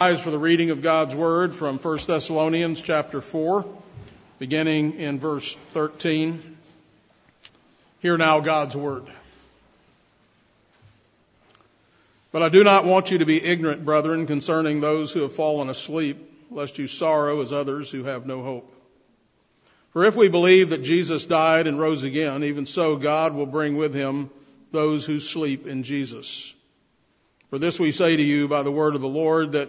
Rise for the reading of God's Word from 1 Thessalonians chapter 4, beginning in verse 13. Hear now God's Word. But I do not want you to be ignorant, brethren, concerning those who have fallen asleep, lest you sorrow as others who have no hope. For if we believe that Jesus died and rose again, even so God will bring with him those who sleep in Jesus. For this we say to you by the word of the Lord that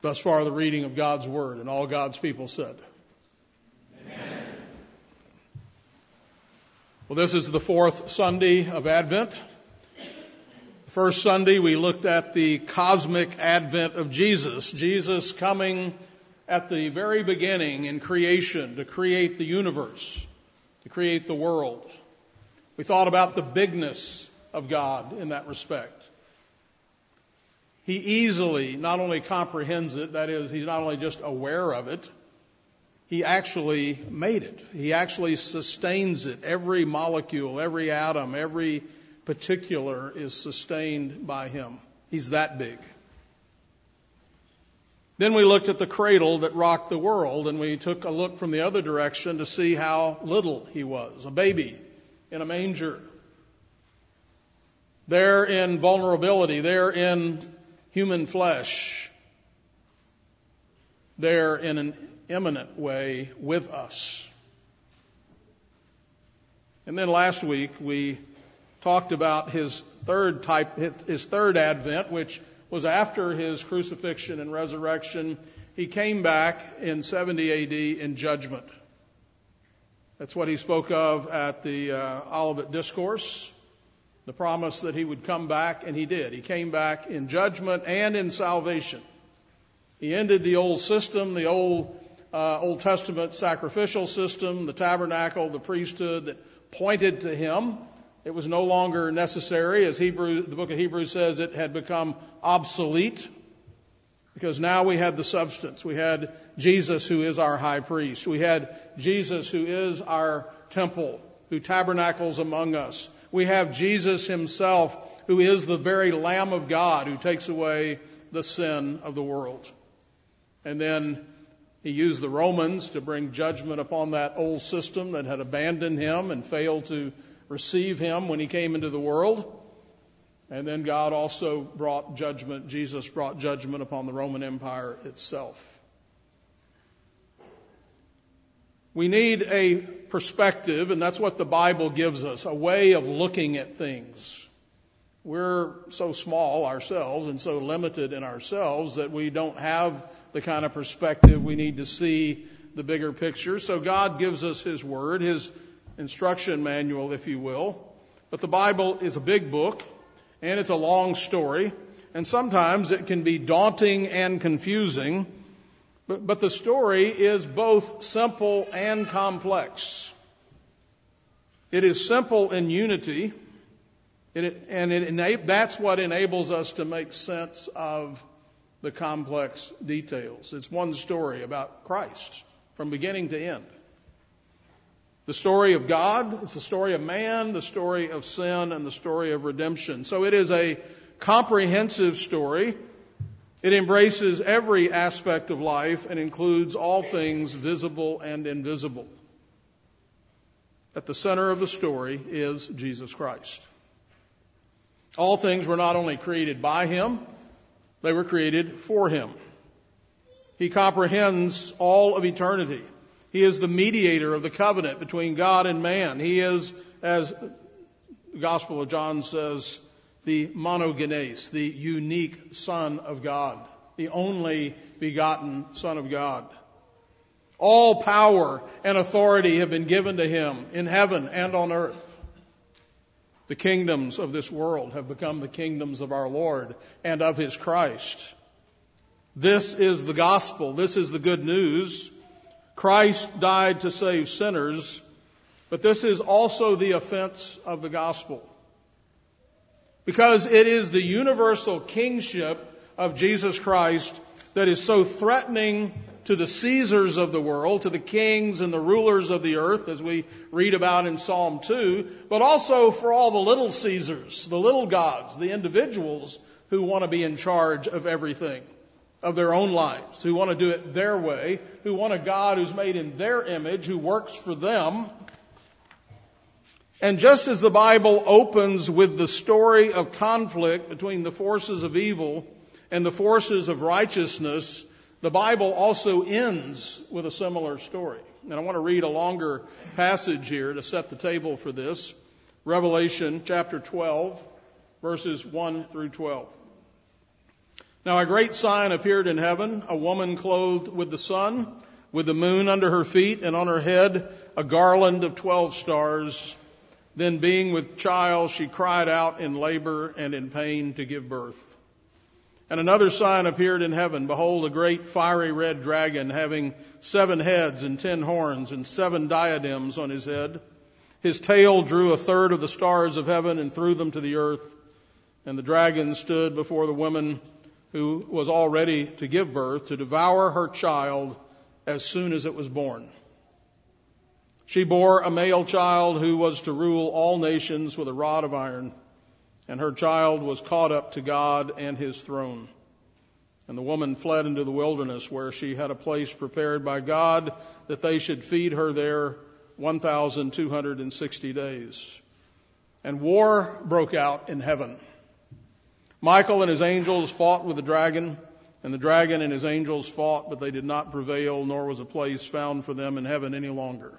Thus far, the reading of God's Word, and all God's people said. Amen. Well, this is the fourth Sunday of Advent. The First Sunday, we looked at the cosmic advent of Jesus. Jesus coming at the very beginning in creation to create the universe, to create the world. We thought about the bigness of God in that respect. He easily not only comprehends it, that is, he's not only just aware of it, he actually made it. He actually sustains it. Every molecule, every atom, every particular is sustained by him. He's that big. Then we looked at the cradle that rocked the world and we took a look from the other direction to see how little he was. A baby in a manger. There in vulnerability, there in human flesh there in an immanent way with us. And then last week we talked about his third type, his third advent, which was after his crucifixion and resurrection. He came back in 70 AD in judgment. That's what he spoke of at the uh, Olivet Discourse the promise that he would come back, and he did. He came back in judgment and in salvation. He ended the old system, the old uh, Old Testament sacrificial system, the tabernacle, the priesthood that pointed to him. It was no longer necessary, as Hebrew, the book of Hebrews says, it had become obsolete because now we had the substance. We had Jesus who is our high priest. We had Jesus who is our temple, who tabernacles among us we have Jesus himself, who is the very Lamb of God who takes away the sin of the world. And then he used the Romans to bring judgment upon that old system that had abandoned him and failed to receive him when he came into the world. And then God also brought judgment, Jesus brought judgment upon the Roman Empire itself. We need a perspective, and that's what the Bible gives us, a way of looking at things. We're so small ourselves and so limited in ourselves that we don't have the kind of perspective we need to see the bigger picture. So God gives us His Word, His instruction manual, if you will. But the Bible is a big book, and it's a long story, and sometimes it can be daunting and confusing but, but the story is both simple and complex. It is simple in unity, it, and it that's what enables us to make sense of the complex details. It's one story about Christ from beginning to end. The story of God, it's the story of man, the story of sin, and the story of redemption. So it is a comprehensive story it embraces every aspect of life and includes all things visible and invisible. At the center of the story is Jesus Christ. All things were not only created by Him, they were created for Him. He comprehends all of eternity. He is the mediator of the covenant between God and man. He is, as the Gospel of John says, the monogenes, the unique Son of God, the only begotten Son of God. All power and authority have been given to him in heaven and on earth. The kingdoms of this world have become the kingdoms of our Lord and of his Christ. This is the gospel. This is the good news. Christ died to save sinners, but this is also the offense of the gospel. Because it is the universal kingship of Jesus Christ that is so threatening to the Caesars of the world, to the kings and the rulers of the earth, as we read about in Psalm 2, but also for all the little Caesars, the little gods, the individuals who want to be in charge of everything, of their own lives, who want to do it their way, who want a God who's made in their image, who works for them. And just as the Bible opens with the story of conflict between the forces of evil and the forces of righteousness, the Bible also ends with a similar story. And I want to read a longer passage here to set the table for this. Revelation chapter 12, verses 1 through 12. Now a great sign appeared in heaven, a woman clothed with the sun, with the moon under her feet, and on her head a garland of twelve stars. Then being with child, she cried out in labor and in pain to give birth. And another sign appeared in heaven. Behold, a great fiery red dragon having seven heads and ten horns and seven diadems on his head. His tail drew a third of the stars of heaven and threw them to the earth. And the dragon stood before the woman who was all ready to give birth to devour her child as soon as it was born. She bore a male child who was to rule all nations with a rod of iron and her child was caught up to God and his throne. And the woman fled into the wilderness where she had a place prepared by God that they should feed her there 1,260 days. And war broke out in heaven. Michael and his angels fought with the dragon, and the dragon and his angels fought, but they did not prevail, nor was a place found for them in heaven any longer.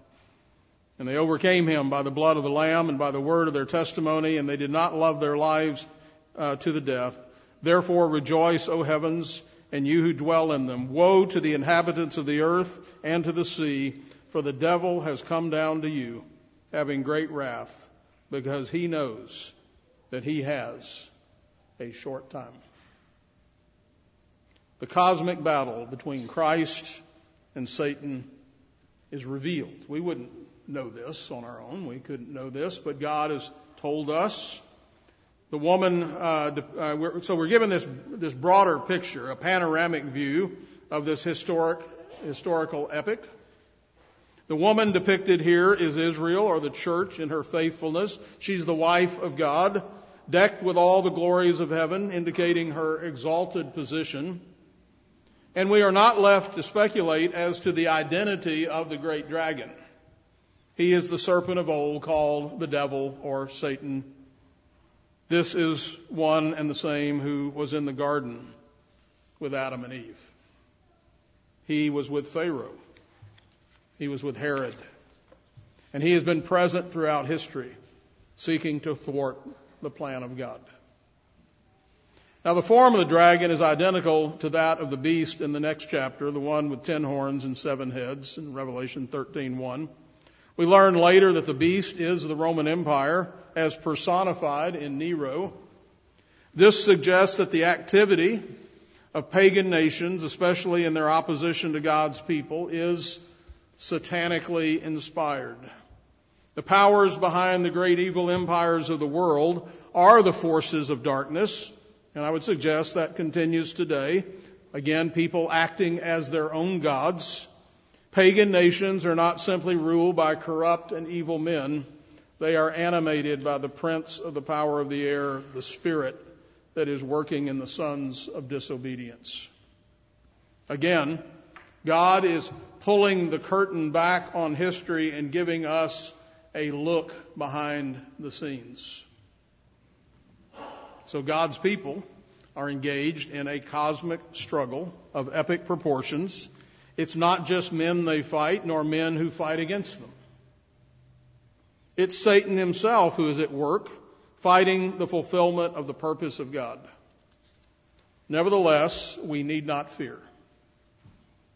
And they overcame him by the blood of the Lamb and by the word of their testimony, and they did not love their lives uh, to the death. Therefore rejoice, O heavens, and you who dwell in them. Woe to the inhabitants of the earth and to the sea, for the devil has come down to you, having great wrath, because he knows that he has a short time. The cosmic battle between Christ and Satan is revealed. We wouldn't know this on our own. We couldn't know this, but God has told us the woman, uh, uh, we're, so we're given this, this broader picture, a panoramic view of this historic, historical epic. The woman depicted here is Israel or the church in her faithfulness. She's the wife of God, decked with all the glories of heaven, indicating her exalted position. And we are not left to speculate as to the identity of the great dragon. He is the serpent of old called the devil or Satan this is one and the same who was in the garden with Adam and Eve. He was with Pharaoh. He was with Herod. And he has been present throughout history, seeking to thwart the plan of God. Now the form of the dragon is identical to that of the beast in the next chapter, the one with ten horns and seven heads in Revelation 13:1. We learn later that the beast is the Roman Empire as personified in Nero. This suggests that the activity of pagan nations, especially in their opposition to God's people, is satanically inspired. The powers behind the great evil empires of the world are the forces of darkness, and I would suggest that continues today. Again, people acting as their own gods. Pagan nations are not simply ruled by corrupt and evil men. They are animated by the prince of the power of the air, the spirit that is working in the sons of disobedience. Again, God is pulling the curtain back on history and giving us a look behind the scenes. So God's people are engaged in a cosmic struggle of epic proportions. It's not just men they fight, nor men who fight against them. It's Satan himself who is at work, fighting the fulfillment of the purpose of God. Nevertheless, we need not fear.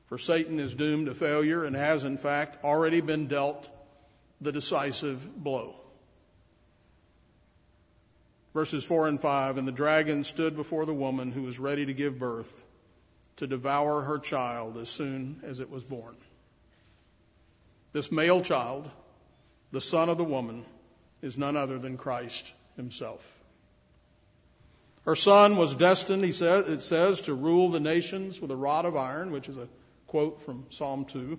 For Satan is doomed to failure and has, in fact, already been dealt the decisive blow. Verses 4 and 5 And the dragon stood before the woman who was ready to give birth to devour her child as soon as it was born. This male child, the son of the woman, is none other than Christ himself. Her son was destined, he says, it says, to rule the nations with a rod of iron, which is a quote from Psalm 2.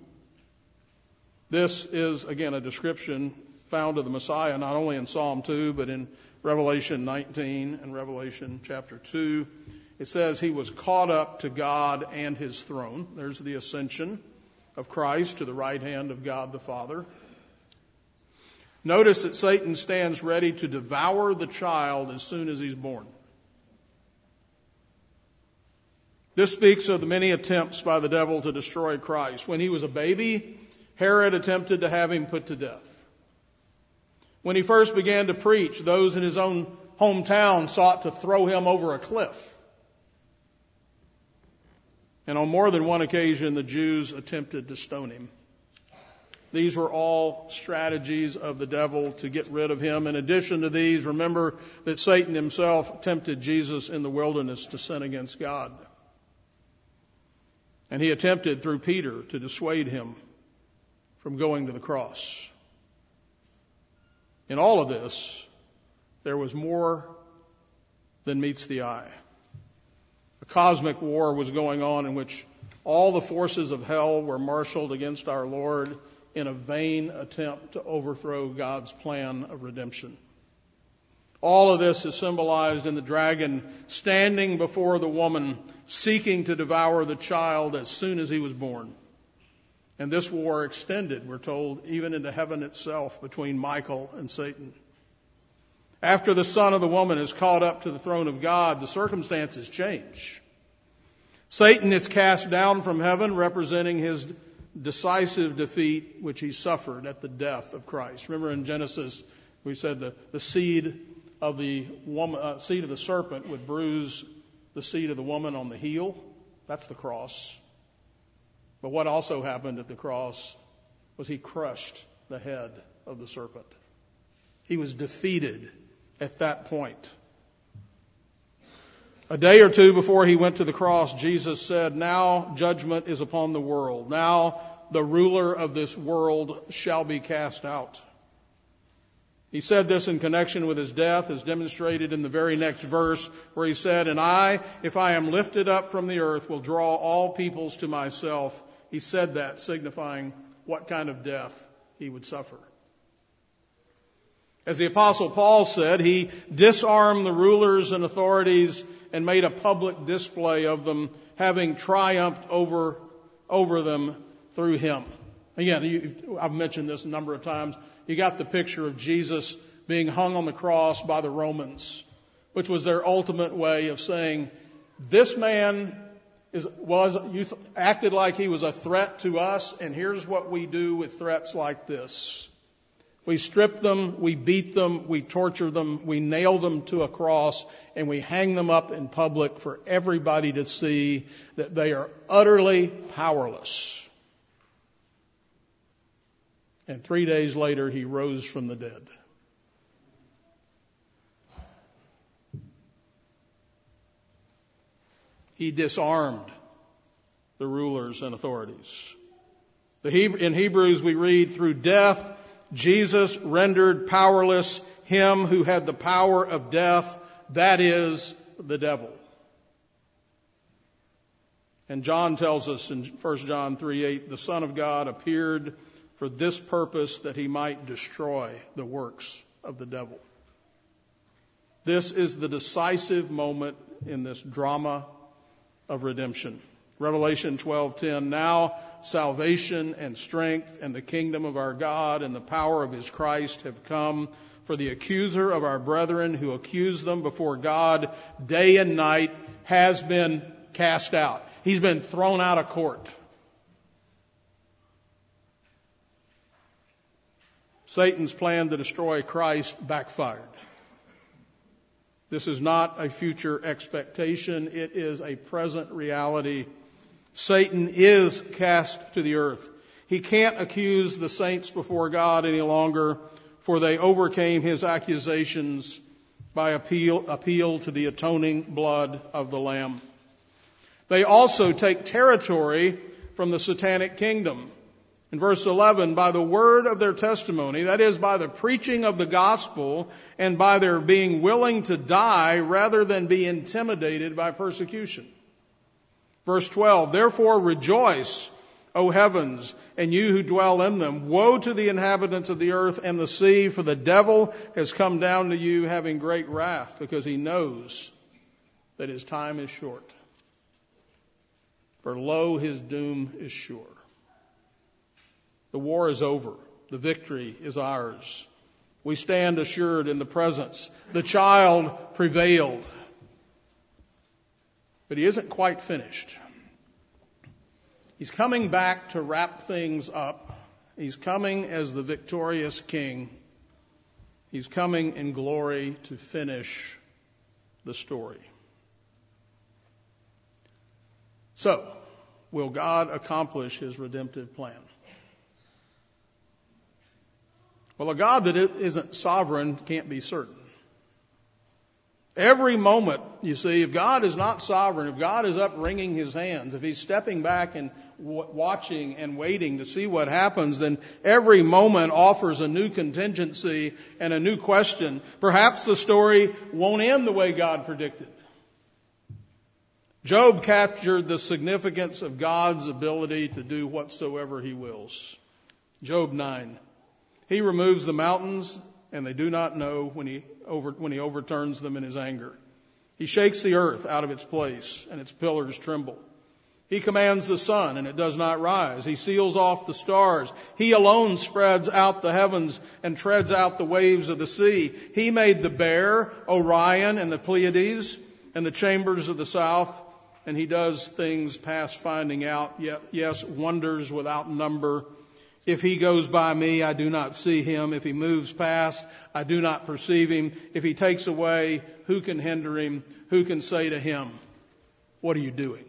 This is, again, a description found of the Messiah not only in Psalm 2, but in Revelation 19 and Revelation chapter 2. It says he was caught up to God and his throne. There's the ascension of Christ to the right hand of God the Father. Notice that Satan stands ready to devour the child as soon as he's born. This speaks of the many attempts by the devil to destroy Christ. When he was a baby, Herod attempted to have him put to death. When he first began to preach, those in his own hometown sought to throw him over a cliff. And on more than one occasion, the Jews attempted to stone him. These were all strategies of the devil to get rid of him. In addition to these, remember that Satan himself tempted Jesus in the wilderness to sin against God. And he attempted through Peter to dissuade him from going to the cross. In all of this, there was more than meets the eye. A cosmic war was going on in which all the forces of hell were marshaled against our Lord in a vain attempt to overthrow God's plan of redemption. All of this is symbolized in the dragon standing before the woman, seeking to devour the child as soon as he was born. And this war extended, we're told, even into heaven itself between Michael and Satan. After the son of the woman is caught up to the throne of God, the circumstances change. Satan is cast down from heaven, representing his decisive defeat which he suffered at the death of Christ. Remember in Genesis, we said the, the seed of the woman, uh, seed of the serpent would bruise the seed of the woman on the heel. That's the cross. But what also happened at the cross was he crushed the head of the serpent. He was defeated at that point. A day or two before he went to the cross, Jesus said, Now judgment is upon the world. Now the ruler of this world shall be cast out. He said this in connection with his death, as demonstrated in the very next verse, where he said, And I, if I am lifted up from the earth, will draw all peoples to myself. He said that, signifying what kind of death he would suffer. As the apostle Paul said, he disarmed the rulers and authorities and made a public display of them, having triumphed over, over them through him. Again, you, I've mentioned this a number of times. You got the picture of Jesus being hung on the cross by the Romans, which was their ultimate way of saying, this man is, was, you acted like he was a threat to us, and here's what we do with threats like this. We strip them, we beat them, we torture them, we nail them to a cross, and we hang them up in public for everybody to see that they are utterly powerless. And three days later, he rose from the dead. He disarmed the rulers and authorities. in Hebrews, we read, through death, Jesus rendered powerless him who had the power of death, that is, the devil. And John tells us in 1 John 3 8, the Son of God appeared for this purpose that he might destroy the works of the devil. This is the decisive moment in this drama of redemption. Revelation 12:10 Now salvation and strength and the kingdom of our God and the power of his Christ have come for the accuser of our brethren who accused them before God day and night has been cast out. He's been thrown out of court. Satan's plan to destroy Christ backfired. This is not a future expectation. It is a present reality. Satan is cast to the earth. He can't accuse the saints before God any longer, for they overcame his accusations by appeal, appeal to the atoning blood of the Lamb. They also take territory from the satanic kingdom. In verse 11, by the word of their testimony, that is, by the preaching of the gospel and by their being willing to die rather than be intimidated by persecution. Verse 12, therefore rejoice, O heavens, and you who dwell in them. Woe to the inhabitants of the earth and the sea, for the devil has come down to you having great wrath, because he knows that his time is short. For lo, his doom is sure. The war is over. The victory is ours. We stand assured in the presence. The child prevailed. But he isn't quite finished. He's coming back to wrap things up. He's coming as the victorious king. He's coming in glory to finish the story. So, will God accomplish his redemptive plan? Well, a God that isn't sovereign can't be certain. Every moment, you see, if God is not sovereign, if God is up wringing his hands, if he's stepping back and w- watching and waiting to see what happens, then every moment offers a new contingency and a new question. Perhaps the story won't end the way God predicted. Job captured the significance of God's ability to do whatsoever he wills. Job 9. He removes the mountains, and they do not know when he, over, when he overturns them in his anger. He shakes the earth out of its place, and its pillars tremble. He commands the sun, and it does not rise. He seals off the stars. He alone spreads out the heavens and treads out the waves of the sea. He made the bear, Orion, and the Pleiades, and the chambers of the south. And he does things past finding out, yet, yes, wonders without number if he goes by me, I do not see him. If he moves past, I do not perceive him. If he takes away, who can hinder him? Who can say to him, What are you doing?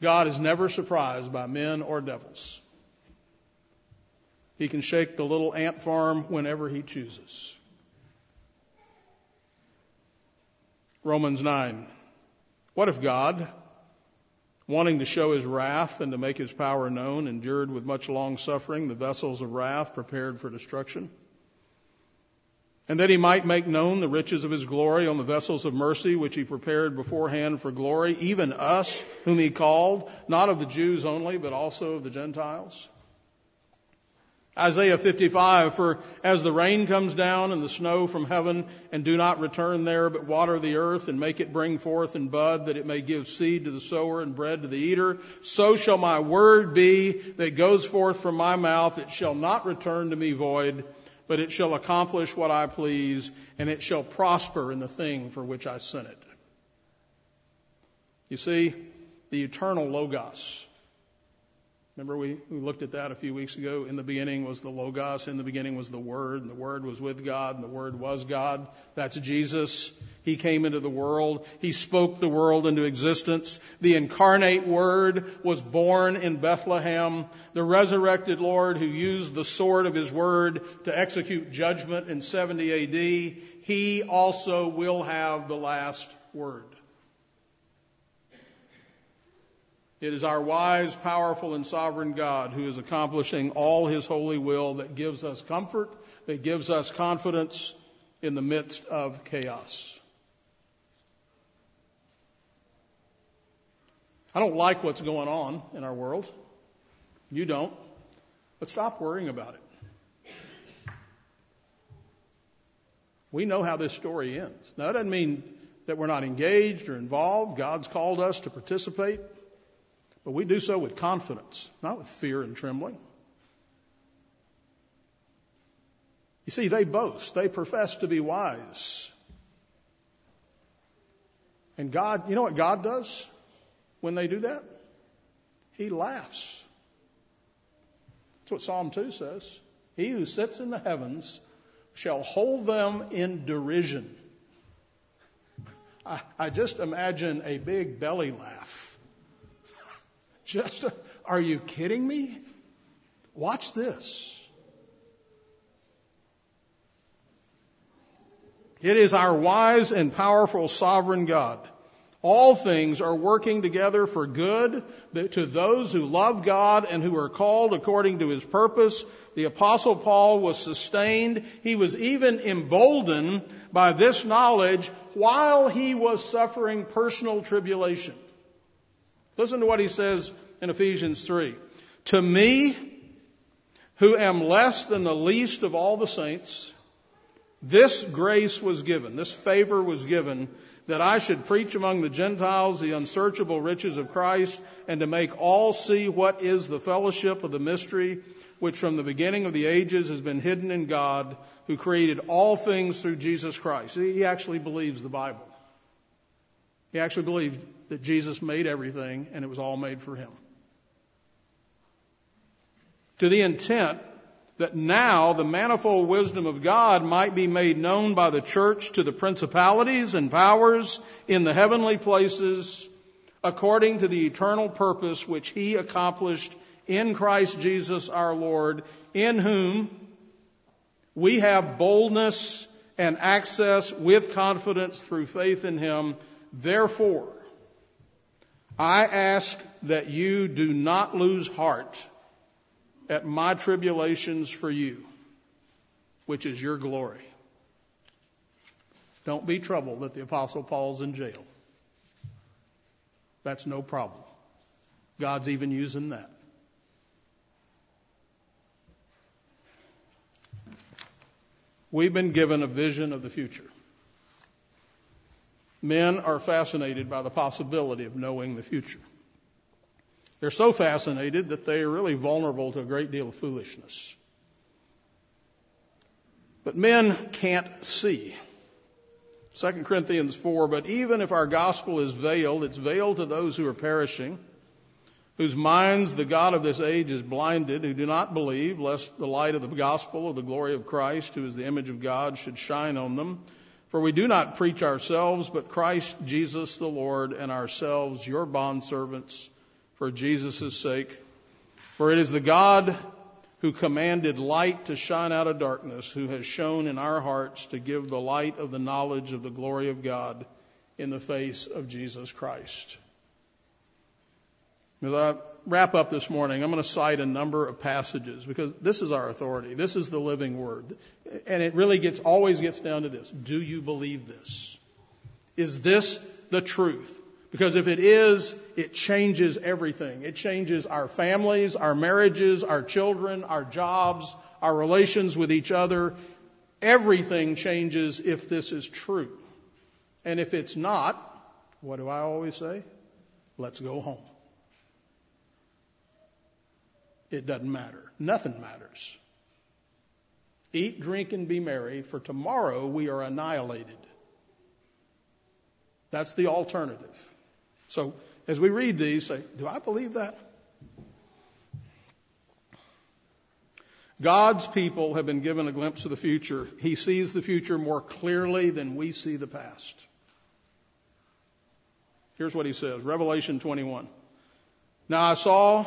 God is never surprised by men or devils. He can shake the little ant farm whenever he chooses. Romans 9. What if God, wanting to show his wrath and to make his power known, endured with much long suffering the vessels of wrath prepared for destruction. And that he might make known the riches of his glory on the vessels of mercy which he prepared beforehand for glory, even us whom he called, not of the Jews only, but also of the Gentiles. Isaiah 55, for as the rain comes down and the snow from heaven and do not return there, but water the earth and make it bring forth and bud that it may give seed to the sower and bread to the eater, so shall my word be that goes forth from my mouth. It shall not return to me void, but it shall accomplish what I please and it shall prosper in the thing for which I sent it. You see, the eternal Logos Remember, we, we looked at that a few weeks ago. In the beginning was the Logos. In the beginning was the Word. And the Word was with God. And the Word was God. That's Jesus. He came into the world. He spoke the world into existence. The incarnate Word was born in Bethlehem. The resurrected Lord who used the sword of His Word to execute judgment in 70 AD. He also will have the last word. It is our wise, powerful, and sovereign God who is accomplishing all his holy will that gives us comfort, that gives us confidence in the midst of chaos. I don't like what's going on in our world. You don't. But stop worrying about it. We know how this story ends. Now, that doesn't mean that we're not engaged or involved. God's called us to participate. But we do so with confidence, not with fear and trembling. You see, they boast. They profess to be wise. And God, you know what God does? when they do that? He laughs. That's what Psalm 2 says. He who sits in the heavens shall hold them in derision. I, I just imagine a big belly laugh. Just, are you kidding me? Watch this. It is our wise and powerful sovereign God. All things are working together for good to those who love God and who are called according to his purpose. The apostle Paul was sustained. He was even emboldened by this knowledge while he was suffering personal tribulation. Listen to what he says in Ephesians 3. To me, who am less than the least of all the saints, this grace was given, this favor was given, that I should preach among the Gentiles the unsearchable riches of Christ, and to make all see what is the fellowship of the mystery, which from the beginning of the ages has been hidden in God, who created all things through Jesus Christ. He actually believes the Bible. He actually believed that Jesus made everything, and it was all made for him. To the intent that now the manifold wisdom of God might be made known by the church to the principalities and powers in the heavenly places according to the eternal purpose which he accomplished in Christ Jesus our Lord, in whom we have boldness and access with confidence through faith in him. Therefore, I ask that you do not lose heart at my tribulations for you, which is your glory. Don't be troubled that the Apostle Paul's in jail. That's no problem. God's even using that. We've been given a vision of the future. Men are fascinated by the possibility of knowing the future. They're so fascinated that they are really vulnerable to a great deal of foolishness. But men can't see. 2 Corinthians 4, but even if our gospel is veiled, it's veiled to those who are perishing, whose minds the God of this age is blinded, who do not believe, lest the light of the gospel of the glory of Christ, who is the image of God, should shine on them. For we do not preach ourselves, but Christ Jesus the Lord, and ourselves your bondservants for Jesus' sake. For it is the God who commanded light to shine out of darkness, who has shone in our hearts to give the light of the knowledge of the glory of God in the face of Jesus Christ. As I wrap up this morning, I'm going to cite a number of passages because this is our authority. This is the living word. And it really gets, always gets down to this. Do you believe this? Is this the truth? Because if it is, it changes everything. It changes our families, our marriages, our children, our jobs, our relations with each other. Everything changes if this is true. And if it's not, what do I always say? Let's go home. It doesn't matter. Nothing matters. Eat, drink, and be merry, for tomorrow we are annihilated. That's the alternative. So as we read these, say, do I believe that? God's people have been given a glimpse of the future. He sees the future more clearly than we see the past. Here's what he says Revelation 21. Now I saw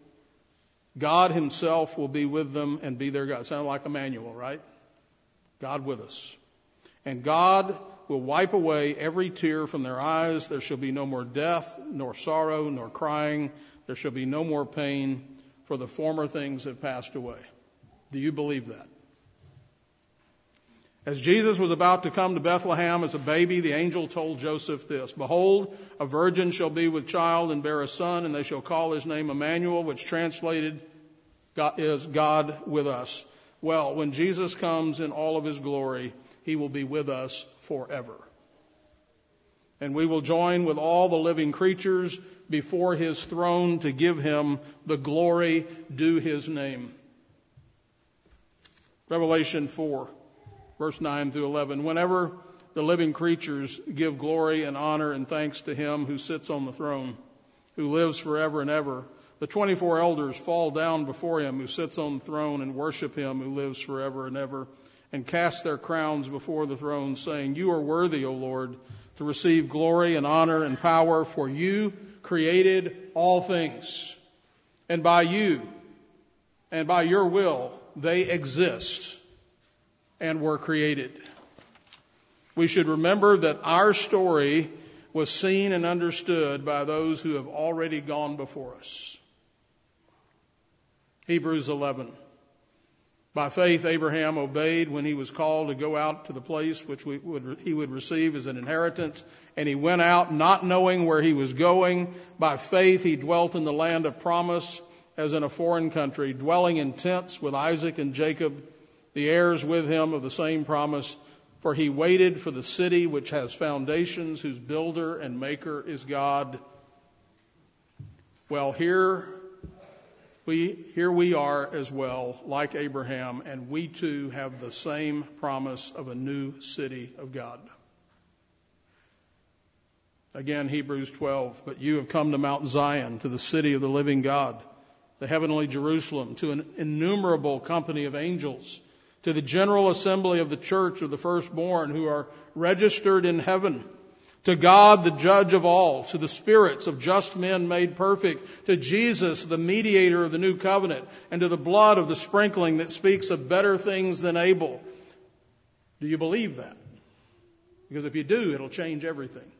God himself will be with them and be their God. Sound like Emmanuel, right? God with us. And God will wipe away every tear from their eyes. There shall be no more death, nor sorrow, nor crying. There shall be no more pain, for the former things have passed away. Do you believe that? As Jesus was about to come to Bethlehem as a baby, the angel told Joseph this Behold, a virgin shall be with child and bear a son, and they shall call his name Emmanuel, which translated is God with us. Well, when Jesus comes in all of his glory, he will be with us forever. And we will join with all the living creatures before his throne to give him the glory due his name. Revelation 4 verse 9 through 11. Whenever the living creatures give glory and honor and thanks to him who sits on the throne, who lives forever and ever, the 24 elders fall down before him who sits on the throne and worship him who lives forever and ever and cast their crowns before the throne saying, You are worthy, O Lord, to receive glory and honor and power for you created all things. And by you and by your will they exist and were created. We should remember that our story was seen and understood by those who have already gone before us. Hebrews 11. By faith, Abraham obeyed when he was called to go out to the place which would, he would receive as an inheritance, and he went out not knowing where he was going. By faith, he dwelt in the land of promise as in a foreign country, dwelling in tents with Isaac and Jacob the heirs with him of the same promise. For he waited for the city which has foundations, whose builder and maker is God. Well, here we, here we are as well, like Abraham, and we too have the same promise of a new city of God. Again, Hebrews 12. But you have come to Mount Zion, to the city of the living God, the heavenly Jerusalem, to an innumerable company of angels to the general assembly of the church of the firstborn who are registered in heaven, to God, the judge of all, to the spirits of just men made perfect, to Jesus, the mediator of the new covenant, and to the blood of the sprinkling that speaks of better things than Abel. Do you believe that? Because if you do, it'll change everything.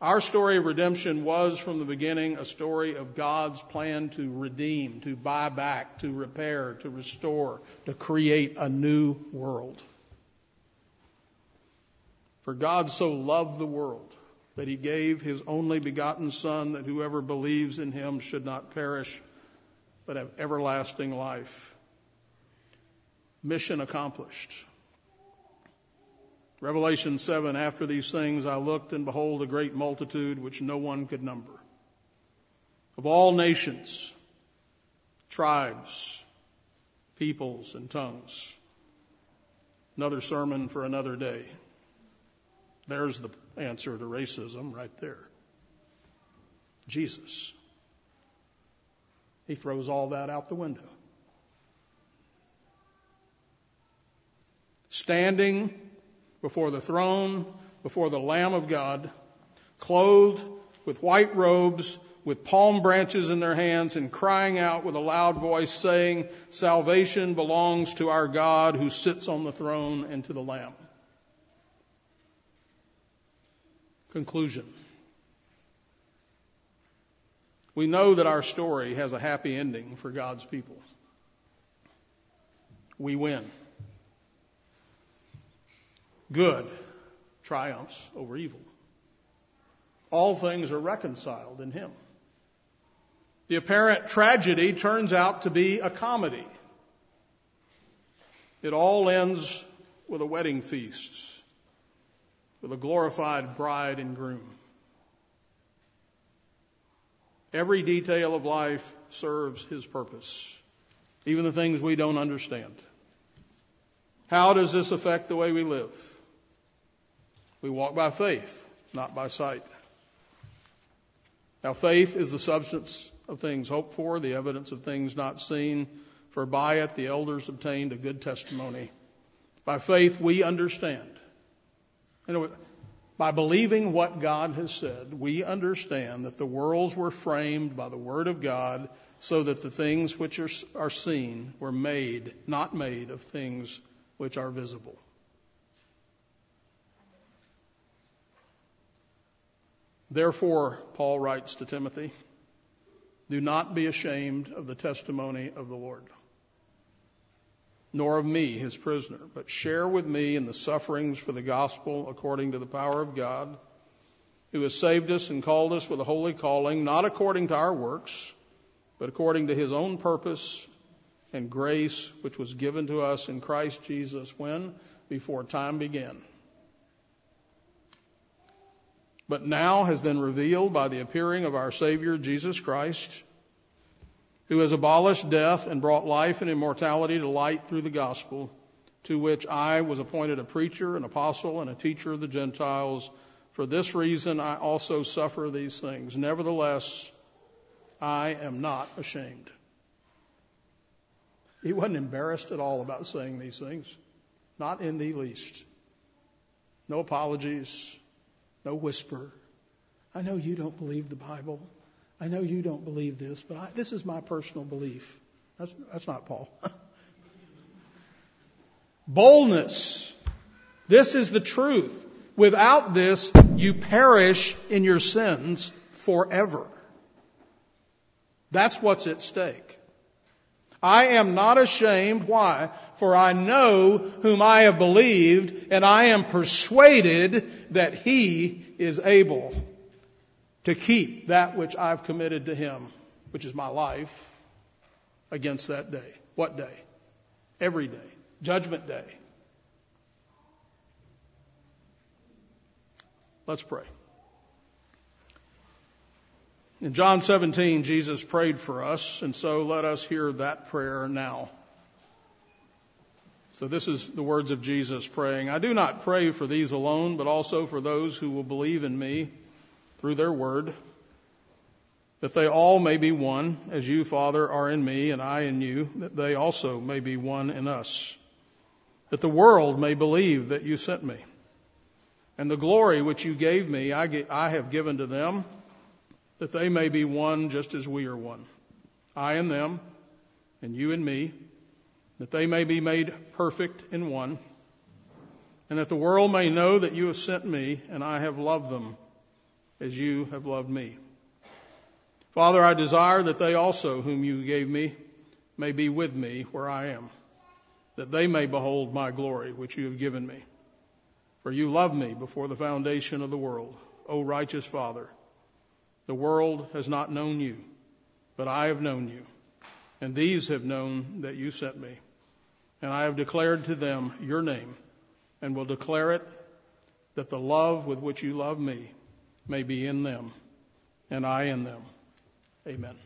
Our story of redemption was from the beginning a story of God's plan to redeem, to buy back, to repair, to restore, to create a new world. For God so loved the world that he gave his only begotten Son, that whoever believes in him should not perish, but have everlasting life. Mission accomplished. Revelation 7 After these things I looked, and behold, a great multitude which no one could number, of all nations, tribes, peoples, and tongues. Another sermon for another day. There's the answer to racism right there. Jesus. He throws all that out the window. Standing before the throne, before the Lamb of God, clothed with white robes, with palm branches in their hands, and crying out with a loud voice, saying, Salvation belongs to our God who sits on the throne and to the Lamb. Conclusion. We know that our story has a happy ending for God's people. We win good triumphs over evil. All things are reconciled in Him. The apparent tragedy turns out to be a comedy. It all ends with a wedding feast, with a glorified bride and groom. Every detail of life serves His purpose, even the things we don't understand. How does this affect the way we live? We walk by faith, not by sight. Now, faith is the substance of things hoped for, the evidence of things not seen, for by it the elders obtained a good testimony. By faith, we understand. You know, by believing what God has said, we understand that the worlds were framed by the Word of God so that the things which are, are seen were made, not made of things which are visible. Therefore, Paul writes to Timothy, do not be ashamed of the testimony of the Lord, nor of me, his prisoner, but share with me in the sufferings for the gospel according to the power of God, who has saved us and called us with a holy calling, not according to our works, but according to his own purpose and grace, which was given to us in Christ Jesus when? Before time began. But now has been revealed by the appearing of our Savior Jesus Christ who has abolished death and brought life and immortality to light through the gospel, to which I was appointed a preacher, an apostle, and a teacher of the Gentiles. For this reason I also suffer these things. Nevertheless, I am not ashamed. He wasn't embarrassed at all about saying these things, not in the least. No apologies, no whisper. I know you don't believe the Bible. I know you don't believe this, but I, this is my personal belief. That's, that's not Paul. Boldness. This is the truth. Without this, you perish in your sins forever. That's what's at stake. I am not ashamed. Why? For I know whom I have believed, and I am persuaded that he is able to keep that which I've committed to Him, which is my life, against that day. What day? Every day. Judgment day. Let's pray. In John 17, Jesus prayed for us, and so let us hear that prayer now. So this is the words of Jesus praying. I do not pray for these alone, but also for those who will believe in me through their word, that they all may be one, as you, Father, are in me and I in you, that they also may be one in us, that the world may believe that you sent me. And the glory which you gave me, I, have given to them, that they may be one just as we are one. I and them, and you and me, that they may be made perfect in one, and that the world may know that you have sent me, and I have loved them as you have loved me. Father, I desire that they also, whom you gave me, may be with me where I am, that they may behold my glory which you have given me. For you loved me before the foundation of the world, O righteous Father. The world has not known you, but I have known you, and these have known that you sent me. And I have declared to them your name, and will declare it that the love with which you love me may be in them, and I in them. Amen.